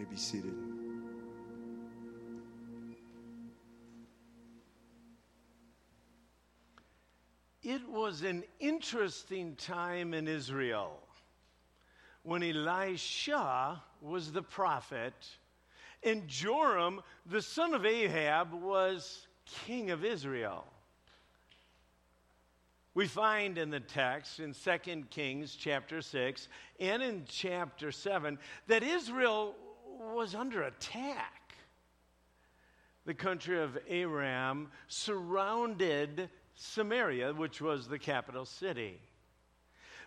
may be seated. It was an interesting time in Israel when Elisha was the prophet and Joram, the son of Ahab, was king of Israel. We find in the text in 2 Kings chapter 6 and in chapter 7 that Israel was under attack. The country of Aram surrounded Samaria, which was the capital city.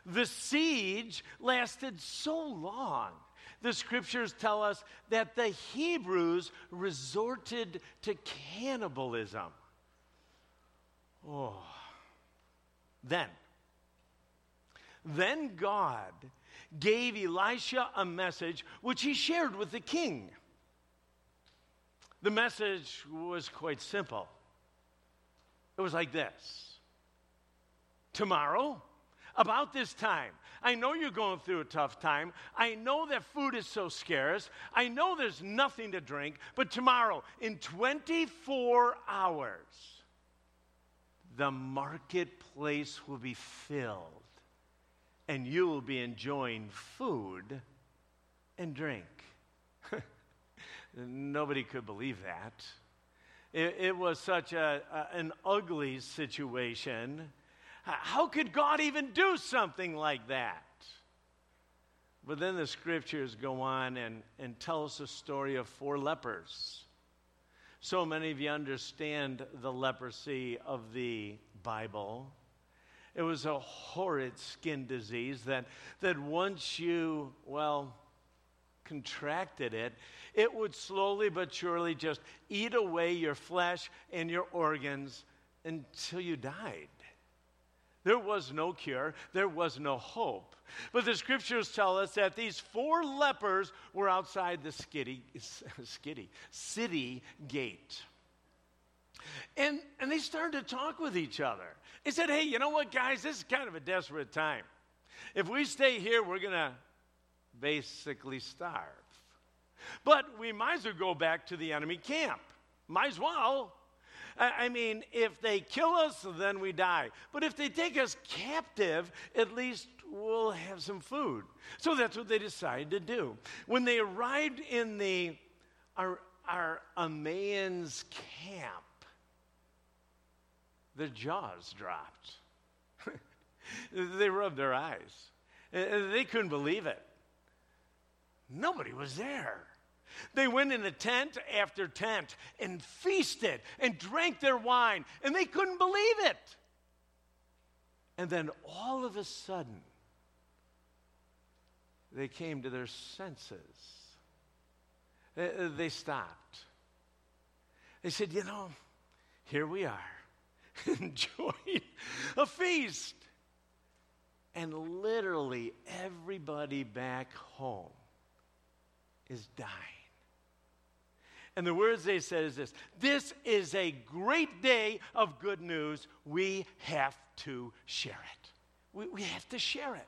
The siege lasted so long. The scriptures tell us that the Hebrews resorted to cannibalism. Oh. Then, then God gave Elisha a message which he shared with the king. The message was quite simple. It was like this Tomorrow, about this time, I know you're going through a tough time. I know that food is so scarce. I know there's nothing to drink. But tomorrow, in 24 hours, the marketplace will be filled and you will be enjoying food and drink. Nobody could believe that. It, it was such a, a, an ugly situation. How could God even do something like that? But then the scriptures go on and, and tell us a story of four lepers. So many of you understand the leprosy of the Bible. It was a horrid skin disease that, that once you, well, contracted it, it would slowly but surely just eat away your flesh and your organs until you died. There was no cure, there was no hope. But the scriptures tell us that these four lepers were outside the skitty, skitty, city gate. And, and they started to talk with each other. They said, Hey, you know what, guys? This is kind of a desperate time. If we stay here, we're going to basically starve. But we might as well go back to the enemy camp. Might as well. I mean, if they kill us, then we die. But if they take us captive, at least we'll have some food. So that's what they decided to do. When they arrived in the our, our Arameans camp, their jaws dropped. they rubbed their eyes. They couldn't believe it. Nobody was there. They went in tent after tent and feasted and drank their wine, and they couldn't believe it. And then all of a sudden, they came to their senses. They stopped. They said, You know, here we are, enjoying a feast. And literally everybody back home is dying. And the words they said is this This is a great day of good news. We have to share it. We, we have to share it.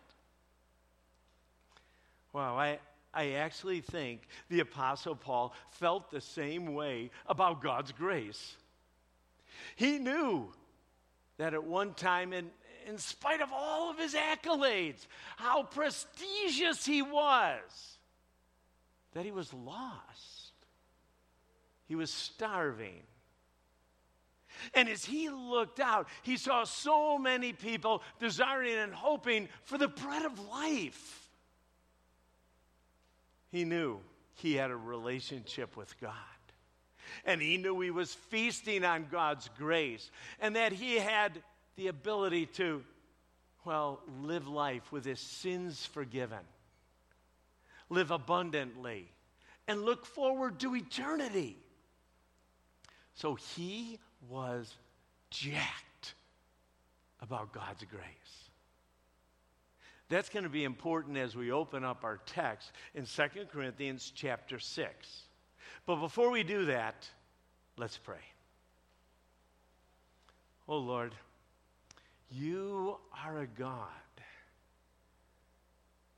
Wow, I, I actually think the Apostle Paul felt the same way about God's grace. He knew that at one time, in, in spite of all of his accolades, how prestigious he was, that he was lost. He was starving. And as he looked out, he saw so many people desiring and hoping for the bread of life. He knew he had a relationship with God. And he knew he was feasting on God's grace and that he had the ability to, well, live life with his sins forgiven live abundantly, and look forward to eternity. So he was jacked about God's grace. That's going to be important as we open up our text in 2 Corinthians chapter 6. But before we do that, let's pray. Oh Lord, you are a God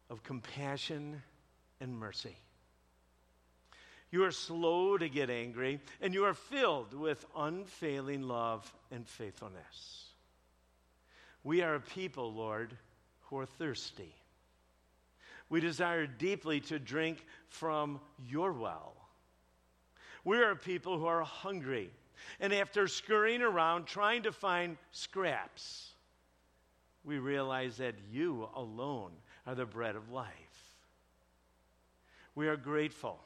of compassion and mercy. You are slow to get angry, and you are filled with unfailing love and faithfulness. We are a people, Lord, who are thirsty. We desire deeply to drink from your well. We are people who are hungry, and after scurrying around trying to find scraps, we realize that you alone are the bread of life. We are grateful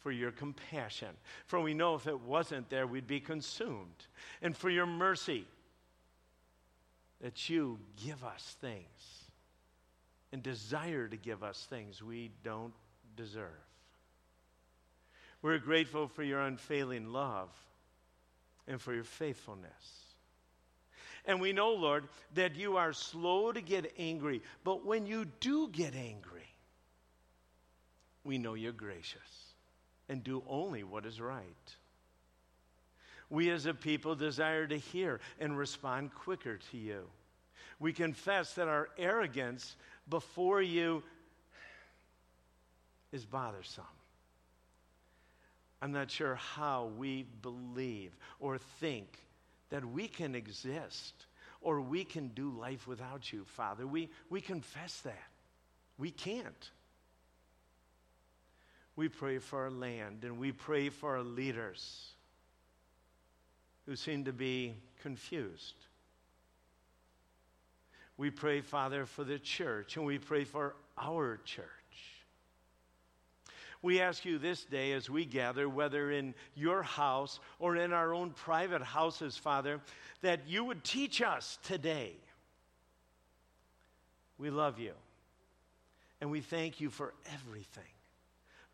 for your compassion, for we know if it wasn't there, we'd be consumed, and for your mercy that you give us things and desire to give us things we don't deserve. We're grateful for your unfailing love and for your faithfulness. And we know, Lord, that you are slow to get angry, but when you do get angry, we know you're gracious and do only what is right. We as a people desire to hear and respond quicker to you. We confess that our arrogance before you is bothersome. I'm not sure how we believe or think that we can exist or we can do life without you, Father. We, we confess that. We can't. We pray for our land and we pray for our leaders who seem to be confused. We pray, Father, for the church and we pray for our church. We ask you this day as we gather, whether in your house or in our own private houses, Father, that you would teach us today. We love you and we thank you for everything.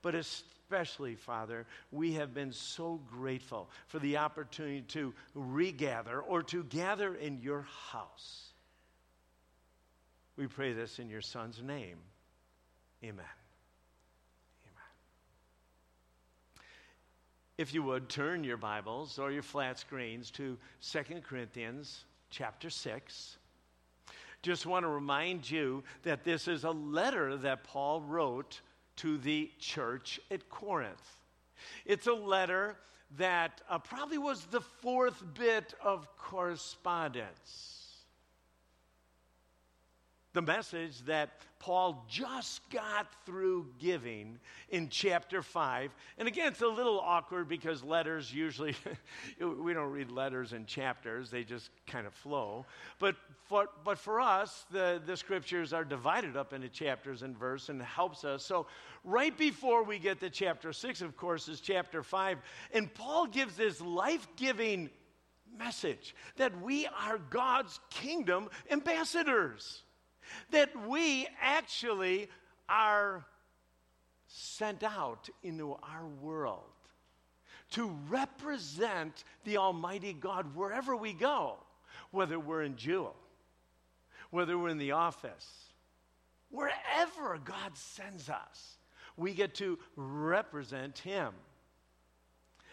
But especially, Father, we have been so grateful for the opportunity to regather or to gather in your house. We pray this in your Son's name. Amen. If you would, turn your Bibles or your flat screens to 2 Corinthians chapter 6. Just want to remind you that this is a letter that Paul wrote to the church at Corinth. It's a letter that uh, probably was the fourth bit of correspondence. The message that Paul just got through giving in chapter 5. And again, it's a little awkward because letters usually, we don't read letters in chapters, they just kind of flow. But for, but for us, the, the scriptures are divided up into chapters and verse and helps us. So, right before we get to chapter 6, of course, is chapter 5. And Paul gives this life giving message that we are God's kingdom ambassadors that we actually are sent out into our world to represent the Almighty God wherever we go, whether we're in Jewel, whether we're in the office, wherever God sends us, we get to represent Him.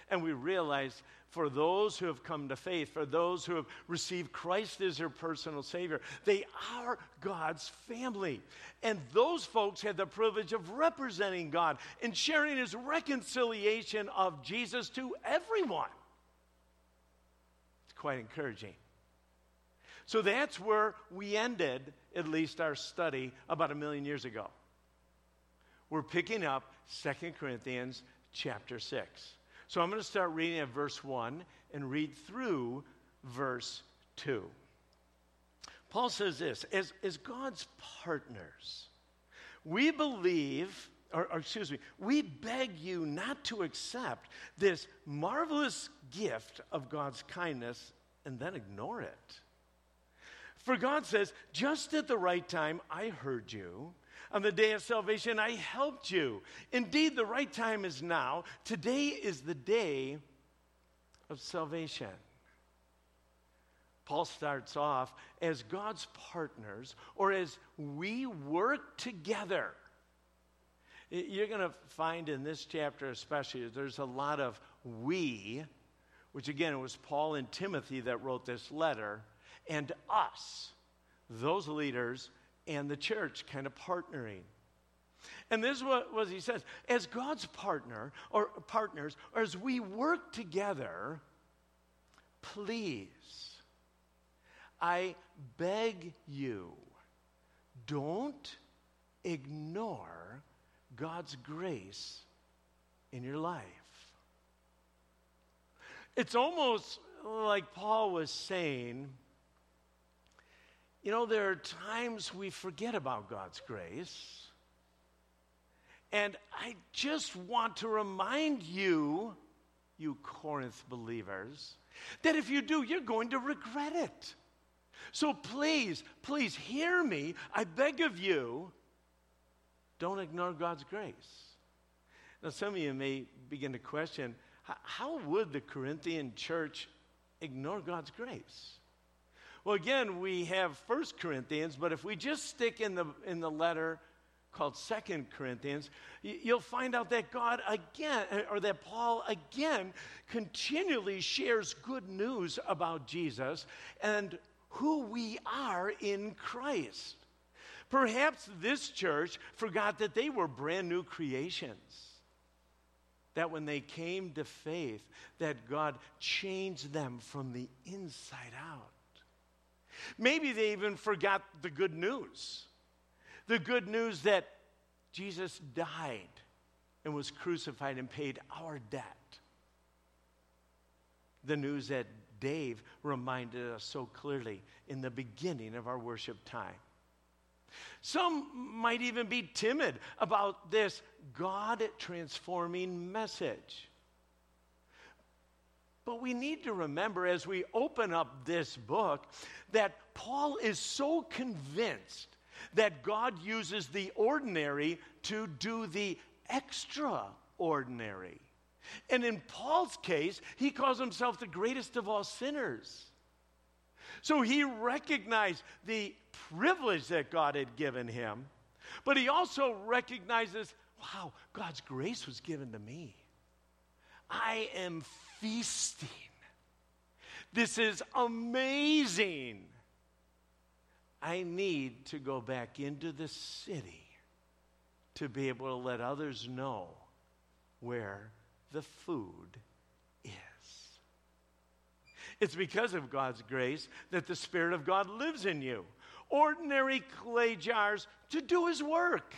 And we realize for those who have come to faith, for those who have received Christ as their personal Savior. They are God's family. And those folks had the privilege of representing God and sharing His reconciliation of Jesus to everyone. It's quite encouraging. So that's where we ended, at least our study, about a million years ago. We're picking up Second Corinthians chapter 6. So I'm going to start reading at verse 1 and read through verse 2. Paul says this as, as God's partners, we believe, or, or, excuse me, we beg you not to accept this marvelous gift of God's kindness and then ignore it. For God says, just at the right time, I heard you on the day of salvation, I helped you. Indeed, the right time is now. Today is the day of salvation. Paul starts off as God's partners or as we work together. You're going to find in this chapter, especially, there's a lot of we, which again, it was Paul and Timothy that wrote this letter, and us, those leaders and the church kind of partnering. And this is what, what he says as God's partner or partners, or as we work together, please, I beg you, don't ignore God's grace in your life. It's almost like Paul was saying, you know, there are times we forget about God's grace. And I just want to remind you, you Corinth believers, that if you do, you're going to regret it. So please, please hear me. I beg of you, don't ignore God's grace. Now, some of you may begin to question how would the Corinthian church ignore God's grace? Well, again, we have First Corinthians, but if we just stick in the, in the letter called Second Corinthians, you'll find out that God again, eh, or that Paul again, continually shares good news about Jesus and who we are in Christ. Perhaps this church forgot that they were brand new creations. That when they came to faith, that God changed them from the inside out. Maybe they even forgot the good news. The good news that Jesus died and was crucified and paid our debt. The news that Dave reminded us so clearly in the beginning of our worship time. Some might even be timid about this God transforming message. But we need to remember as we open up this book that Paul is so convinced that God uses the ordinary to do the extraordinary. And in Paul's case, he calls himself the greatest of all sinners. So he recognized the privilege that God had given him, but he also recognizes wow, God's grace was given to me. I am feasting. This is amazing. I need to go back into the city to be able to let others know where the food is. It's because of God's grace that the Spirit of God lives in you. Ordinary clay jars to do His work.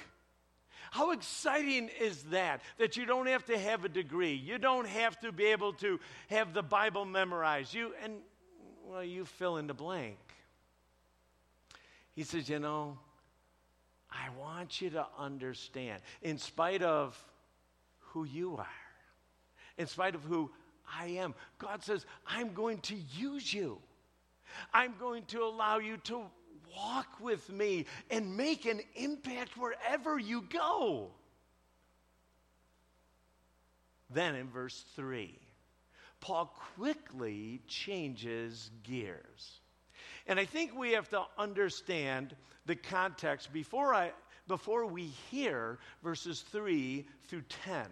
How exciting is that? That you don't have to have a degree. You don't have to be able to have the Bible memorized. You and well, you fill in the blank. He says, you know, I want you to understand, in spite of who you are, in spite of who I am, God says, I'm going to use you. I'm going to allow you to walk with me and make an impact wherever you go. Then in verse 3, Paul quickly changes gears. And I think we have to understand the context before, I, before we hear verses 3 through 10.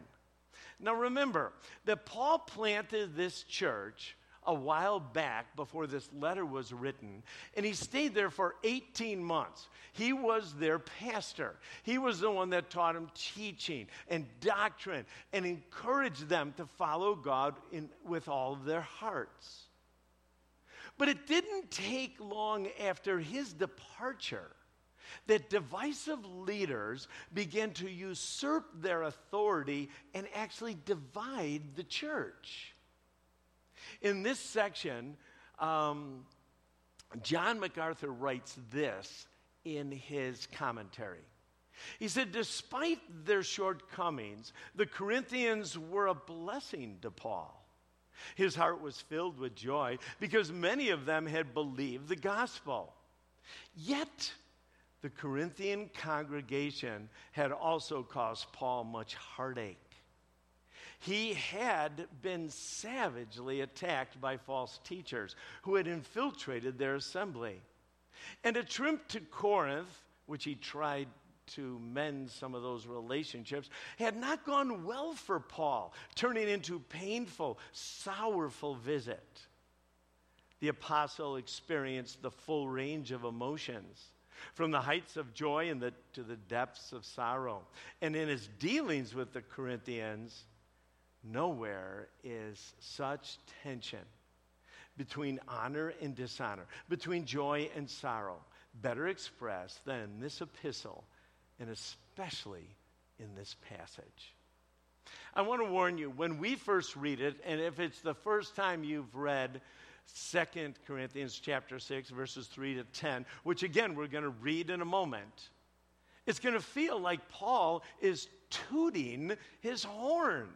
Now remember that Paul planted this church a while back before this letter was written, and he stayed there for 18 months. He was their pastor. He was the one that taught them teaching and doctrine and encouraged them to follow God in, with all of their hearts. But it didn't take long after his departure that divisive leaders began to usurp their authority and actually divide the church. In this section, um, John MacArthur writes this in his commentary. He said, Despite their shortcomings, the Corinthians were a blessing to Paul. His heart was filled with joy because many of them had believed the gospel. Yet, the Corinthian congregation had also caused Paul much heartache. He had been savagely attacked by false teachers who had infiltrated their assembly. And a trip to Corinth, which he tried to mend some of those relationships, had not gone well for Paul, turning into painful, sorrowful visit. The apostle experienced the full range of emotions from the heights of joy the, to the depths of sorrow. And in his dealings with the Corinthians, nowhere is such tension between honor and dishonor, between joy and sorrow, better expressed than in this epistle, and especially in this passage. I want to warn you, when we first read it, and if it's the first time you've read Second Corinthians chapter 6 verses 3 to 10, which again we're going to read in a moment. It's going to feel like Paul is tooting his horn,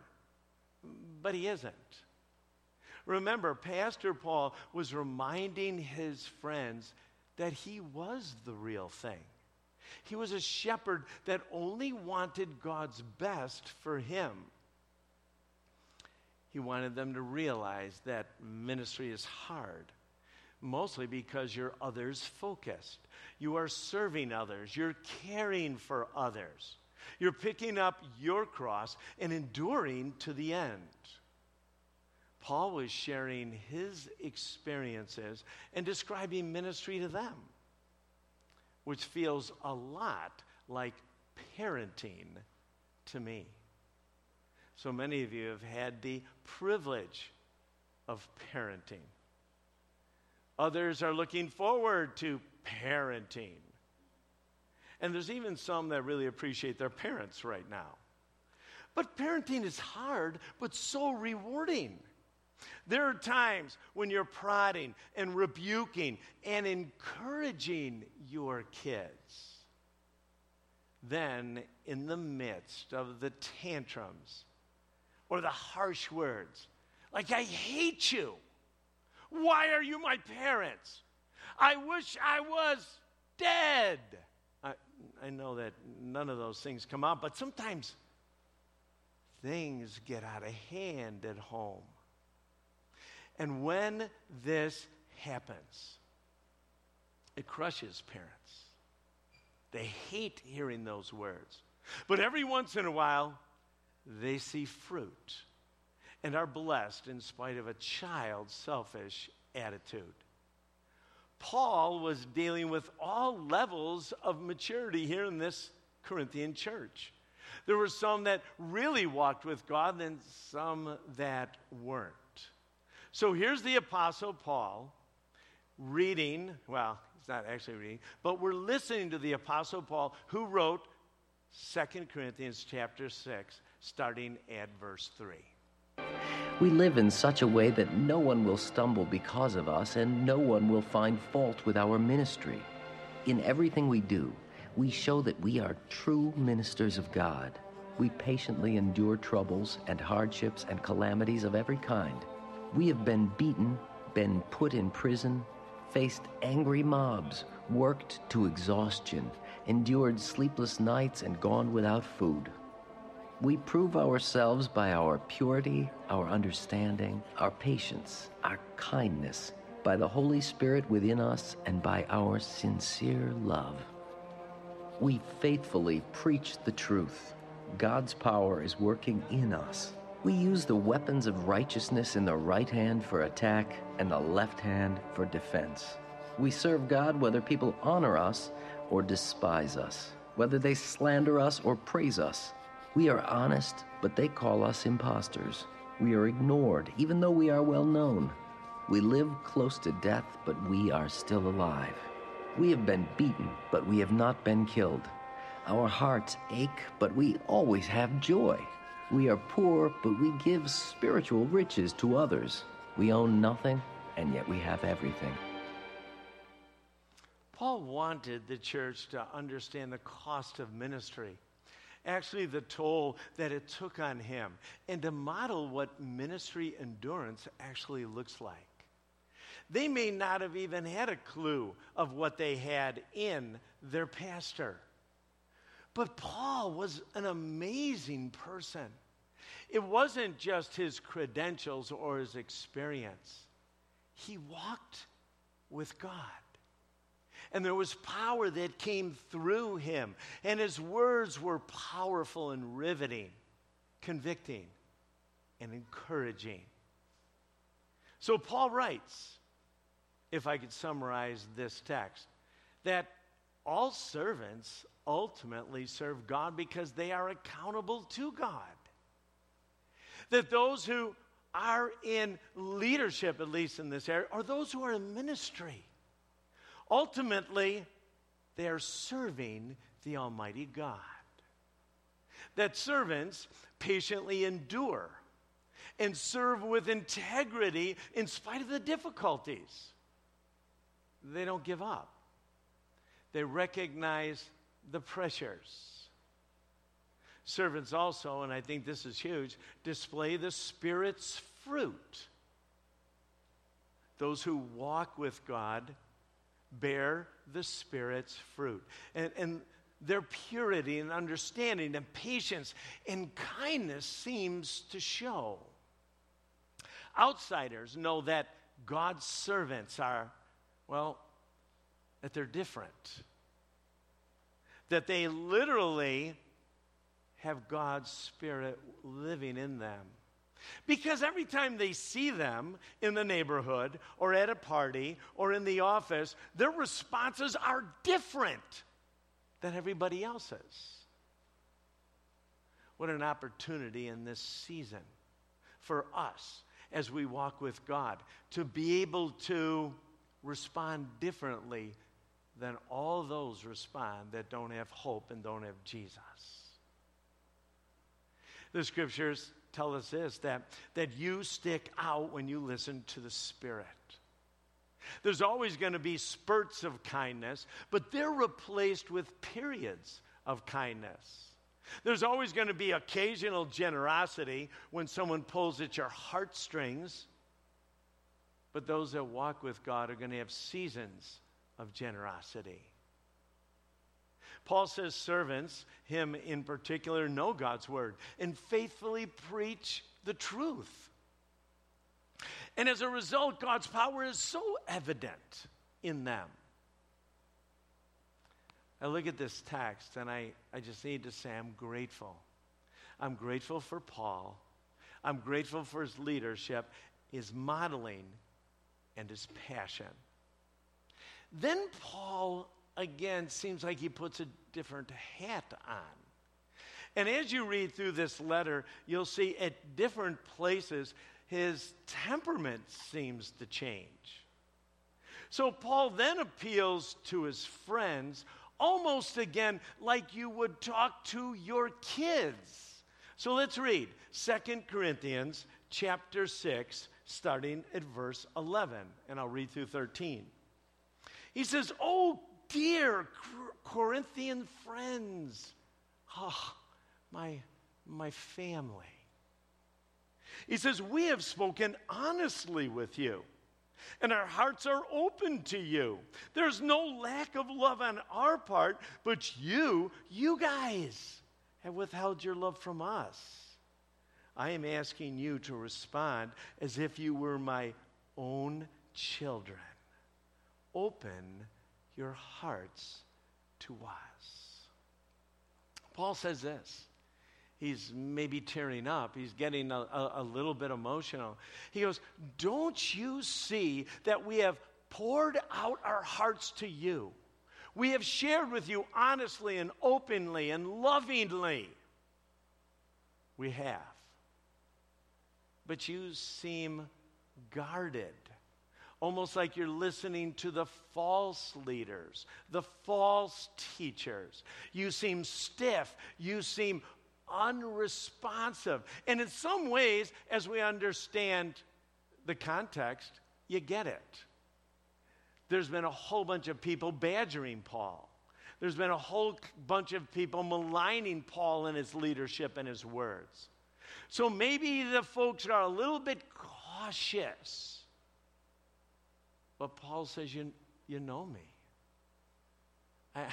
but he isn't. Remember, Pastor Paul was reminding his friends that he was the real thing. He was a shepherd that only wanted God's best for him. He wanted them to realize that ministry is hard, mostly because you're others focused. You are serving others, you're caring for others, you're picking up your cross and enduring to the end. Paul was sharing his experiences and describing ministry to them, which feels a lot like parenting to me. So many of you have had the privilege of parenting. Others are looking forward to parenting. And there's even some that really appreciate their parents right now. But parenting is hard, but so rewarding. There are times when you're prodding and rebuking and encouraging your kids. Then, in the midst of the tantrums or the harsh words, like, I hate you. Why are you my parents? I wish I was dead. I, know that none of those things come out, but sometimes things get out of hand at home. And when this happens, it crushes parents. They hate hearing those words. But every once in a while, they see fruit and are blessed in spite of a child's selfish attitude. Paul was dealing with all levels of maturity here in this Corinthian church. There were some that really walked with God and some that weren't. So here's the Apostle Paul reading, well, he's not actually reading, but we're listening to the Apostle Paul who wrote Second Corinthians chapter 6, starting at verse 3. We live in such a way that no one will stumble because of us and no one will find fault with our ministry. In everything we do, we show that we are true ministers of God. We patiently endure troubles and hardships and calamities of every kind we have been beaten, been put in prison, faced angry mobs, worked to exhaustion, endured sleepless nights, and gone without food. We prove ourselves by our purity, our understanding, our patience, our kindness, by the Holy Spirit within us, and by our sincere love. We faithfully preach the truth. God's power is working in us we use the weapons of righteousness in the right hand for attack and the left hand for defense. We serve God whether people honor us or despise us, whether they slander us or praise us. We are honest, but they call us impostors. We are ignored, even though we are well known. We live close to death, but we are still alive. We have been beaten, but we have not been killed. Our hearts ache, but we always have joy. We are poor, but we give spiritual riches to others. We own nothing, and yet we have everything. Paul wanted the church to understand the cost of ministry, actually, the toll that it took on him, and to model what ministry endurance actually looks like. They may not have even had a clue of what they had in their pastor. But Paul was an amazing person. It wasn't just his credentials or his experience, he walked with God. And there was power that came through him. And his words were powerful and riveting, convicting, and encouraging. So Paul writes, if I could summarize this text, that all servants ultimately serve God because they are accountable to God. That those who are in leadership, at least in this area, or those who are in ministry, ultimately, they are serving the Almighty God. That servants patiently endure and serve with integrity in spite of the difficulties. They don't give up, they recognize the pressures. Servants also, and I think this is huge, display the Spirit's fruit. Those who walk with God bear the Spirit's fruit. And, and their purity and understanding and patience and kindness seems to show. Outsiders know that God's servants are, well, that they're different. That they literally have God's Spirit living in them. Because every time they see them in the neighborhood or at a party or in the office, their responses are different than everybody else's. What an opportunity in this season for us as we walk with God to be able to respond differently than all those respond that don't have hope and don't have Jesus. The scriptures tell us this that, that you stick out when you listen to the Spirit. There's always going to be spurts of kindness, but they're replaced with periods of kindness. There's always going to be occasional generosity when someone pulls at your heartstrings, but those that walk with God are going to have seasons of generosity. Paul says servants, him in particular, know God's word and faithfully preach the truth. And as a result, God's power is so evident in them. I look at this text and I, I just need to say I'm grateful. I'm grateful for Paul. I'm grateful for his leadership, his modeling, and his passion. Then Paul again seems like he puts a different hat on. And as you read through this letter, you'll see at different places his temperament seems to change. So Paul then appeals to his friends almost again like you would talk to your kids. So let's read 2 Corinthians chapter 6 starting at verse 11 and I'll read through 13. He says, "Oh dear Corinthian friends, oh, my, my family. He says, We have spoken honestly with you, and our hearts are open to you. There's no lack of love on our part, but you, you guys, have withheld your love from us. I am asking you to respond as if you were my own children. Open your hearts to us. Paul says this. He's maybe tearing up. He's getting a, a, a little bit emotional. He goes, Don't you see that we have poured out our hearts to you? We have shared with you honestly and openly and lovingly. We have. But you seem guarded almost like you're listening to the false leaders, the false teachers. You seem stiff, you seem unresponsive. And in some ways, as we understand the context, you get it. There's been a whole bunch of people badgering Paul. There's been a whole bunch of people maligning Paul and his leadership and his words. So maybe the folks are a little bit cautious but Paul says, You, you know me. I,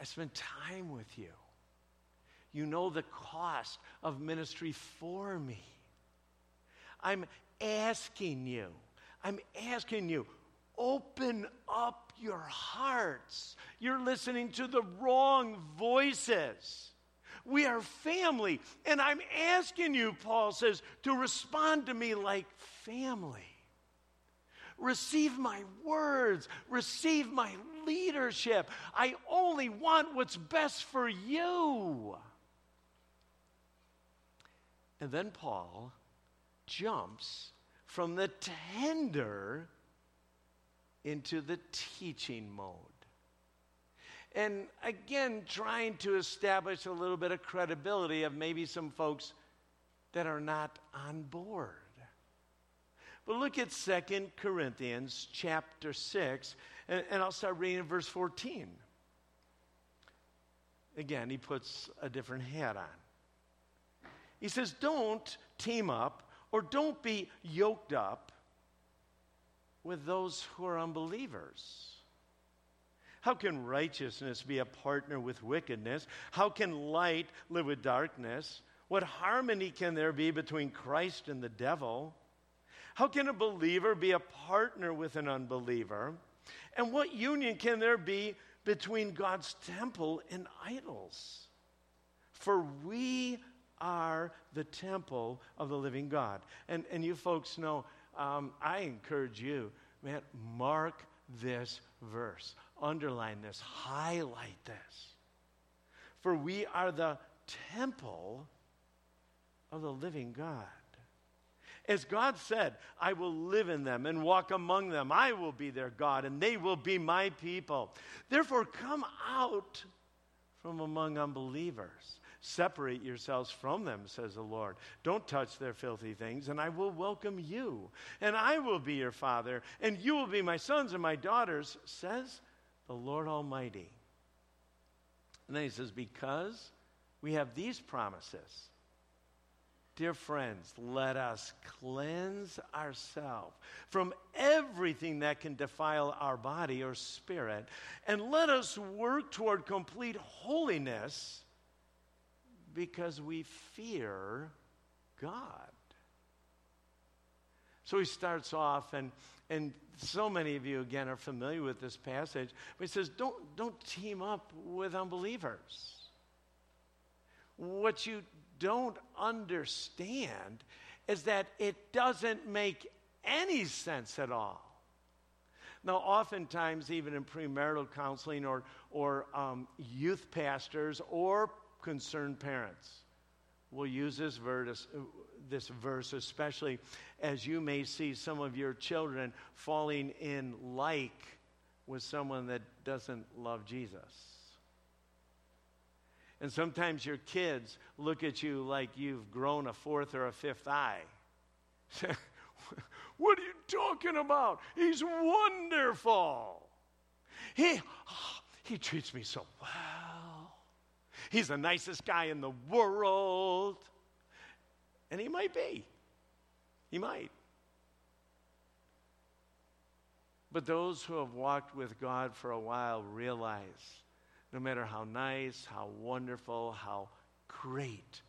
I spent time with you. You know the cost of ministry for me. I'm asking you, I'm asking you, open up your hearts. You're listening to the wrong voices. We are family, and I'm asking you, Paul says, to respond to me like family. Receive my words, receive my leadership. I only want what's best for you. And then Paul jumps from the tender into the teaching mode. And again, trying to establish a little bit of credibility of maybe some folks that are not on board. But look at Second Corinthians chapter 6, and, and I'll start reading verse 14. Again, he puts a different hat on. He says, Don't team up or don't be yoked up with those who are unbelievers. How can righteousness be a partner with wickedness? How can light live with darkness? What harmony can there be between Christ and the devil? How can a believer be a partner with an unbeliever? And what union can there be between God's temple and idols? For we are the temple of the living God. And, and you folks know, um, I encourage you, man, mark this verse, underline this, highlight this. For we are the temple of the living God. As God said, I will live in them and walk among them. I will be their God, and they will be my people. Therefore, come out from among unbelievers. Separate yourselves from them, says the Lord. Don't touch their filthy things, and I will welcome you. And I will be your father, and you will be my sons and my daughters, says the Lord Almighty. And then he says, Because we have these promises Dear friends, let us cleanse ourselves from everything that can defile our body or spirit, and let us work toward complete holiness because we fear God. So he starts off, and, and so many of you, again, are familiar with this passage, but he says, don't, don't team up with unbelievers. What you don't understand is that it doesn't make any sense at all. Now, oftentimes, even in premarital counseling or, or um, youth pastors or concerned parents, will use this verse, this verse, especially as you may see some of your children falling in like with someone that doesn't love Jesus. And sometimes your kids look at you like you've grown a fourth or a fifth eye. what are you talking about? He's wonderful. He, oh, he treats me so well. He's the nicest guy in the world. And he might be. He might. But those who have walked with God for a while realize no matter how nice, how wonderful, how great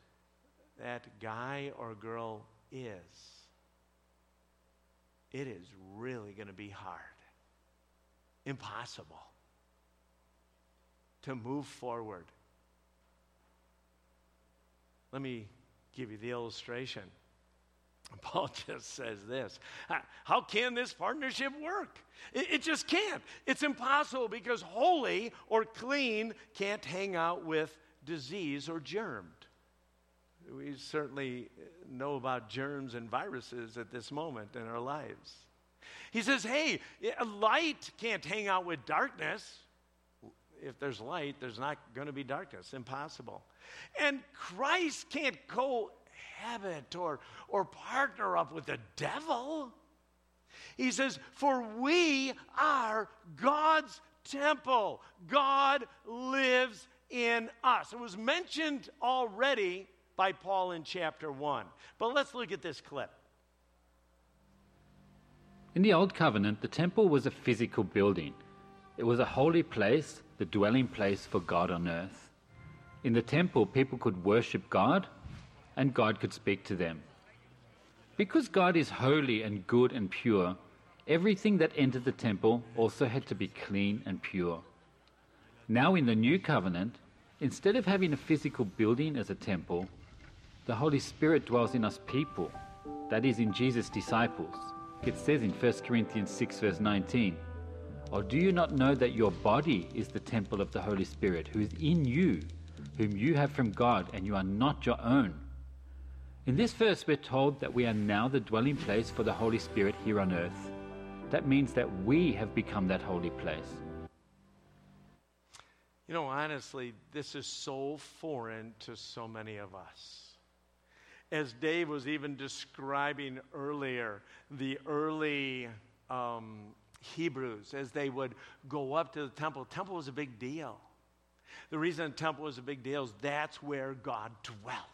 that guy or girl is, it is really going to be hard, impossible to move forward. Let me give you the illustration. Paul just says this How can this partnership work? It, it, just can't. It's impossible because holy or clean can't hang out with disease or germed. We certainly know about germs and viruses at this moment in our lives. He says, Hey, light can't hang out with darkness. If there's light, there's not going to be darkness. Impossible. And Christ can't co habit or, or partner up with the devil. He says, For we are God's temple. God lives in us. It was mentioned already by Paul in chapter 1. But let's look at this clip. In the Old Covenant, the temple was a physical building. It was a holy place, the dwelling place for God on earth. In the temple, people could worship God and God could speak to them. Because God is holy and good and pure, everything that entered the temple also had to be clean and pure. Now, in the new covenant, instead of having a physical building as a temple, the Holy Spirit dwells in us people, that is, in Jesus' disciples. It says in 1 Corinthians 6, verse 19, Or do you not know that your body is the temple of the Holy Spirit, who is in you, whom you have from God, and you are not your own? In this verse, we're told that we are now the dwelling place for the Holy Spirit here on earth. That means that we have become that holy place. You know, honestly, this is so foreign to so many of us. As Dave was even describing earlier, the early um, Hebrews, as they would go up to the temple, the temple was a big deal. The reason the temple was a big deal is that's where God dwelt.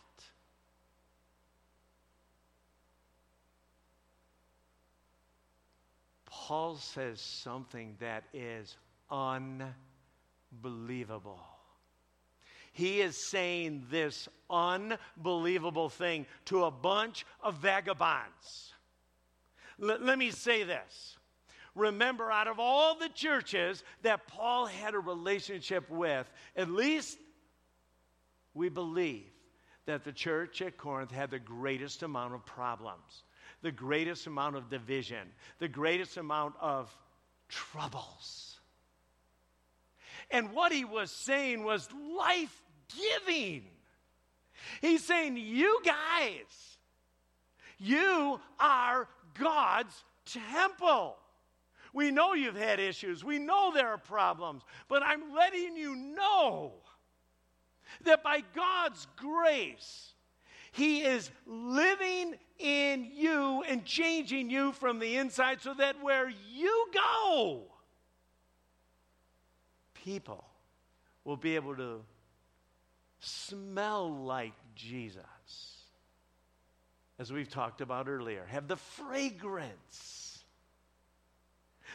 Paul says something that is unbelievable. He is saying this unbelievable thing to a bunch of vagabonds. L- let me say this. Remember, out of all the churches that Paul had a relationship with, at least we believe that the church at Corinth had the greatest amount of problems the greatest amount of division, the greatest amount of troubles. And what he was saying was life giving. He's saying, You guys, you are God's temple. We know you've had issues. We know there are problems. But I'm letting you know that by God's grace, He is living in you and changing you from the inside so that where you go, people will be able to smell like Jesus. As we've talked about earlier, have the fragrance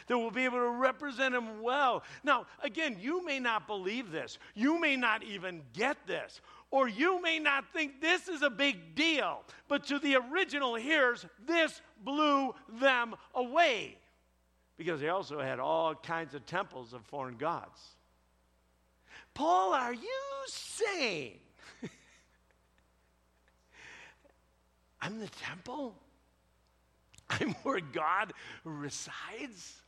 that will be able to represent him well. Now, again, you may not believe this. You may not even get this or you may not think this is a big deal, but to the original hearers, this blew them away because they also had all kinds of temples of foreign gods. Paul, are you saying I'm the temple? I'm where God resides?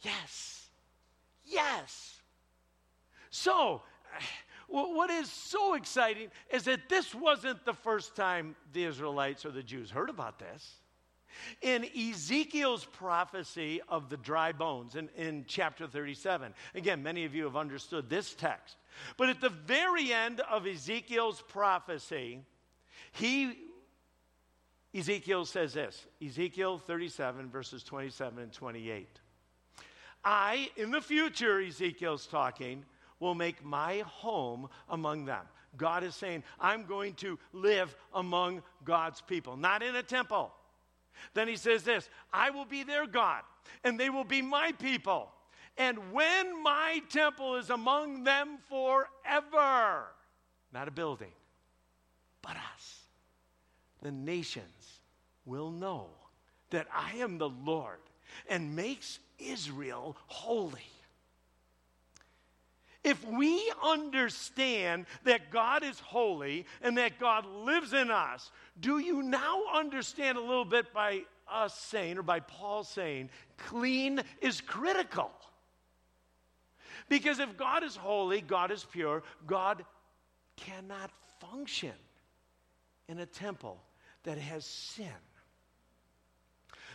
Yes. Yes. So, what is so exciting is that this wasn't the first time the Israelites or the Jews heard about this. In Ezekiel's prophecy of the dry bones in, in chapter 37, again, many of you have understood this text. But at the very end of Ezekiel's prophecy, he Ezekiel says this Ezekiel 37, verses 27 and 28. I, in the future, Ezekiel's talking, will make my home among them. God is saying, I'm going to live among God's people, not in a temple. Then he says this I will be their God, and they will be my people. And when my temple is among them forever, not a building, but us, the nations will know that I am the Lord and makes Israel holy. If we understand that God is holy and that God lives in us, do you now understand a little bit by us saying, or by Paul saying, clean is critical? Because if God is holy, God is pure, God cannot function in a temple that has sin.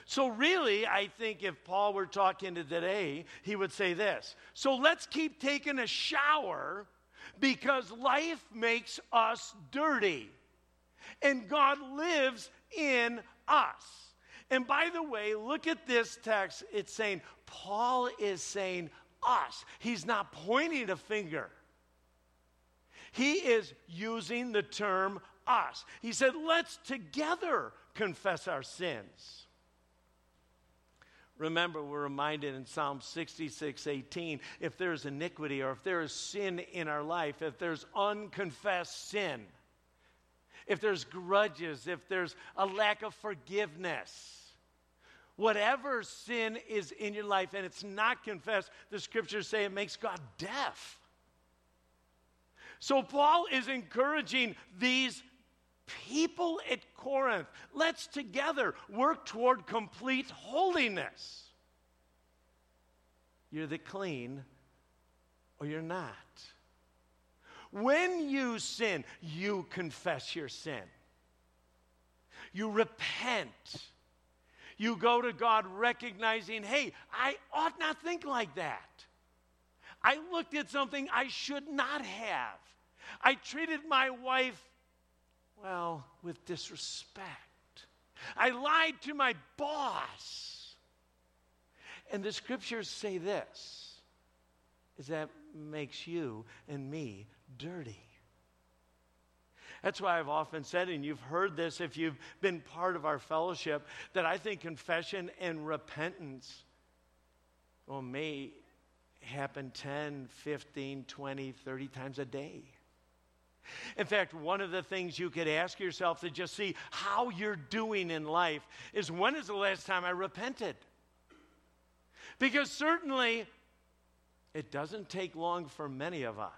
So, really, I think if Paul were talking to today, he would say this So, let's keep taking a shower because life makes us dirty and God lives in us. And by the way, look at this text. It's saying, Paul is saying us. He's not pointing a finger. He is using the term us. He said, let's together confess our sins. Remember, we're reminded in Psalm 66 18, if there's iniquity or if there is sin in our life, if there's unconfessed sin, if there's grudges, if there's a lack of forgiveness, whatever sin is in your life and it's not confessed, the scriptures say it makes God deaf. So Paul is encouraging these people at Corinth, let's together work toward complete holiness. You're the clean or you're not. When you sin, you confess your sin. You repent. You go to God recognizing, hey, I ought not think like that. I looked at something I should not have. I treated my wife, well, with disrespect. I lied to my boss. And the scriptures say this is that makes you and me dirty. That's why I've often said, and you've heard this if you've been part of our fellowship, that I think confession and repentance well, may happen 10, 15, 20, 30 times a day. In fact, one of the things you could ask yourself to just see how you're doing in life is when is the last time I repented? Because certainly it doesn't take long for many of us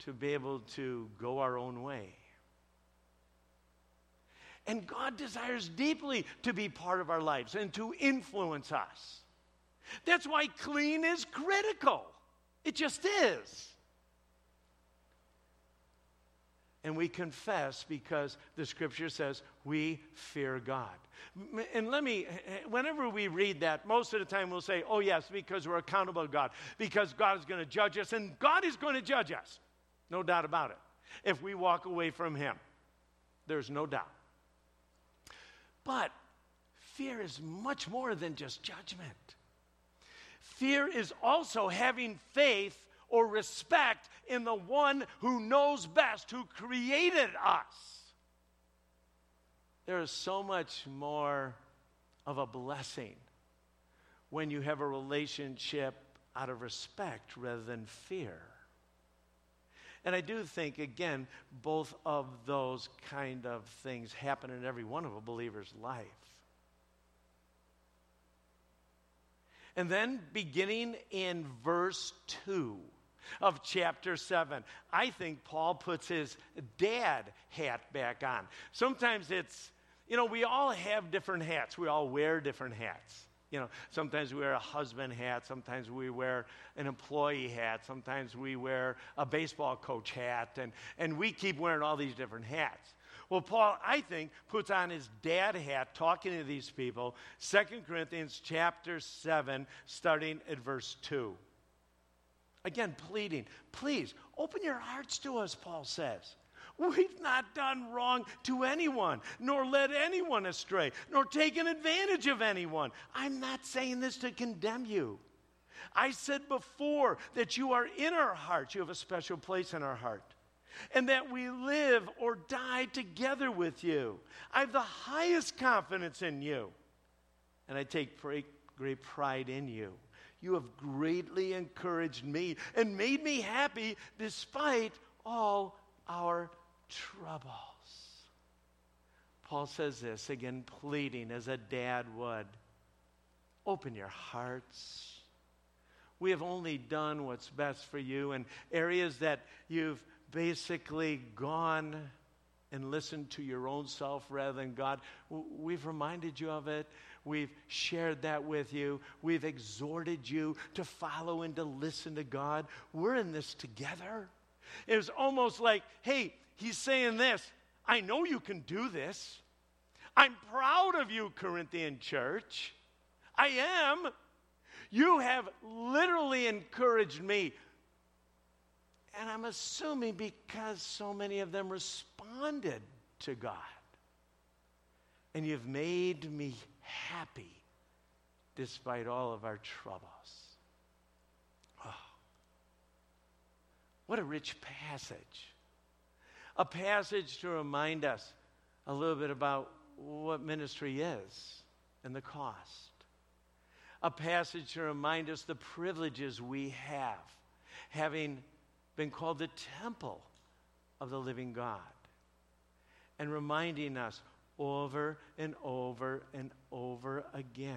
to be able to go our own way. And God desires deeply to be part of our lives and to influence us. That's why clean is critical. It just is. And we confess because the scripture says we fear God. And let me, whenever we read that, most of the time we'll say, oh, yes, because we're accountable to God, because God is going to judge us, and God is going to judge us. No doubt about it. If we walk away from Him, there's no doubt. But fear is much more than just judgment. Fear is also having faith or respect in the one who knows best, who created us. There is so much more of a blessing when you have a relationship out of respect rather than fear. And I do think, again, both of those kind of things happen in every one of a believer's life. And then beginning in verse 2 of chapter 7, I think Paul puts his dad hat back on. Sometimes it's, you know, we all have different hats, we all wear different hats. You know, sometimes we wear a husband hat, sometimes we wear an employee hat, sometimes we wear a baseball coach hat, and, and we keep wearing all these different hats. Well, Paul, I think, puts on his dad hat talking to these people, 2 Corinthians chapter 7, starting at verse 2. Again, pleading, please open your hearts to us, Paul says. We've not done wrong to anyone, nor led anyone astray, nor taken advantage of anyone. I'm not saying this to condemn you. I said before that you are in our hearts, you have a special place in our heart and that we live or die together with you. I have the highest confidence in you, and I take great, pride in you. You have greatly encouraged me and made me happy despite all our troubles. Paul says this again, pleading as a dad would open your hearts. We have only done what's best for you in areas that you've basically gone and listened to your own self rather than God. We've reminded you of it. We've shared that with you. We've exhorted you to follow and to listen to God. We're in this together. It was almost like, hey, he's saying this I know you can do this. I'm proud of you, Corinthian church. I am. You have literally encouraged me and I'm assuming because so many of them responded to God. And you've made me happy despite all of our troubles. Oh, what a rich passage. A passage to remind us a little bit about what ministry is and the cost. A passage to remind us the privileges we have having been called the temple of the living God. And reminding us over and over and over again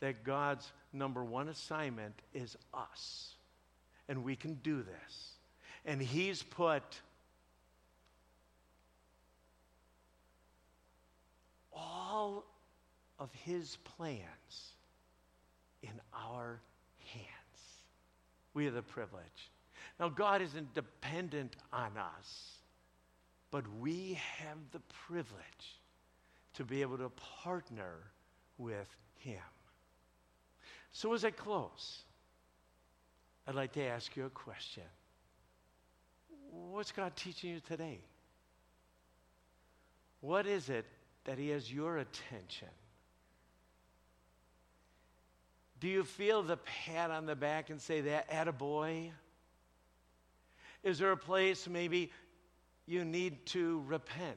that God's number one assignment is us. And we can do this. And He's put all of His plans in our hands. We have the privilege. Now, God isn't dependent on us, but we have the privilege to be able to partner with Him. So, as I close, I'd like to ask you a question What's God teaching you today? What is it that He has your attention? Do you feel the pat on the back and say that, attaboy? Is there a place maybe you need to repent?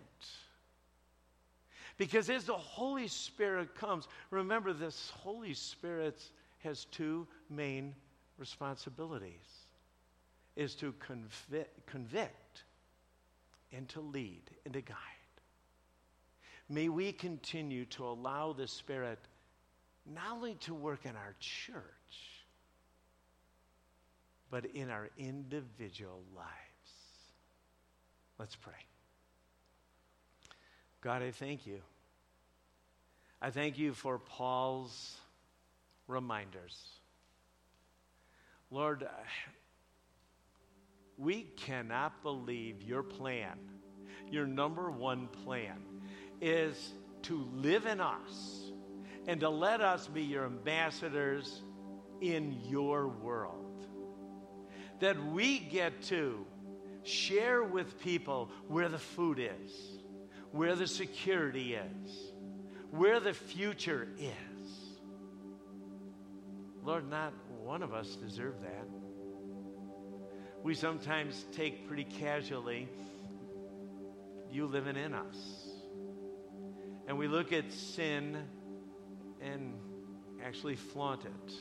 Because as the Holy Spirit comes, remember this Holy Spirit has two main responsibilities is to convict, and to lead and to guide. May we continue to allow the Spirit not only to work in our church, but in our individual lives. Let's pray. God, I thank you. I thank you for Paul's reminders. Lord, we cannot believe your plan, your number one plan, is to live in us and to let us be your ambassadors in your world. That we get to share with people where the food is, where the security is, where the future is. Lord, not one of us deserve that. We sometimes take pretty casually you living in us. And we look at sin and actually flaunt it.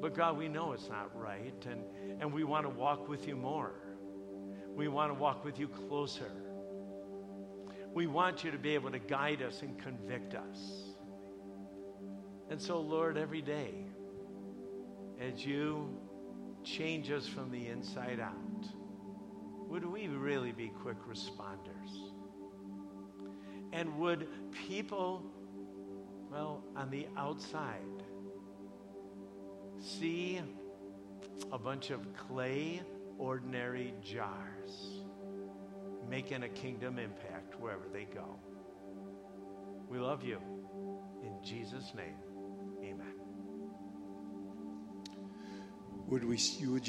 But God, we know it's not right, and, and we want to walk with you more. We want to walk with you closer. We want you to be able to guide us and convict us. And so, Lord, every day, as you change us from the inside out, would we really be quick responders? And would people, well, on the outside, see a bunch of clay, ordinary jars making a kingdom impact wherever they go? We love you. In Jesus' name. Amen. Would we, would you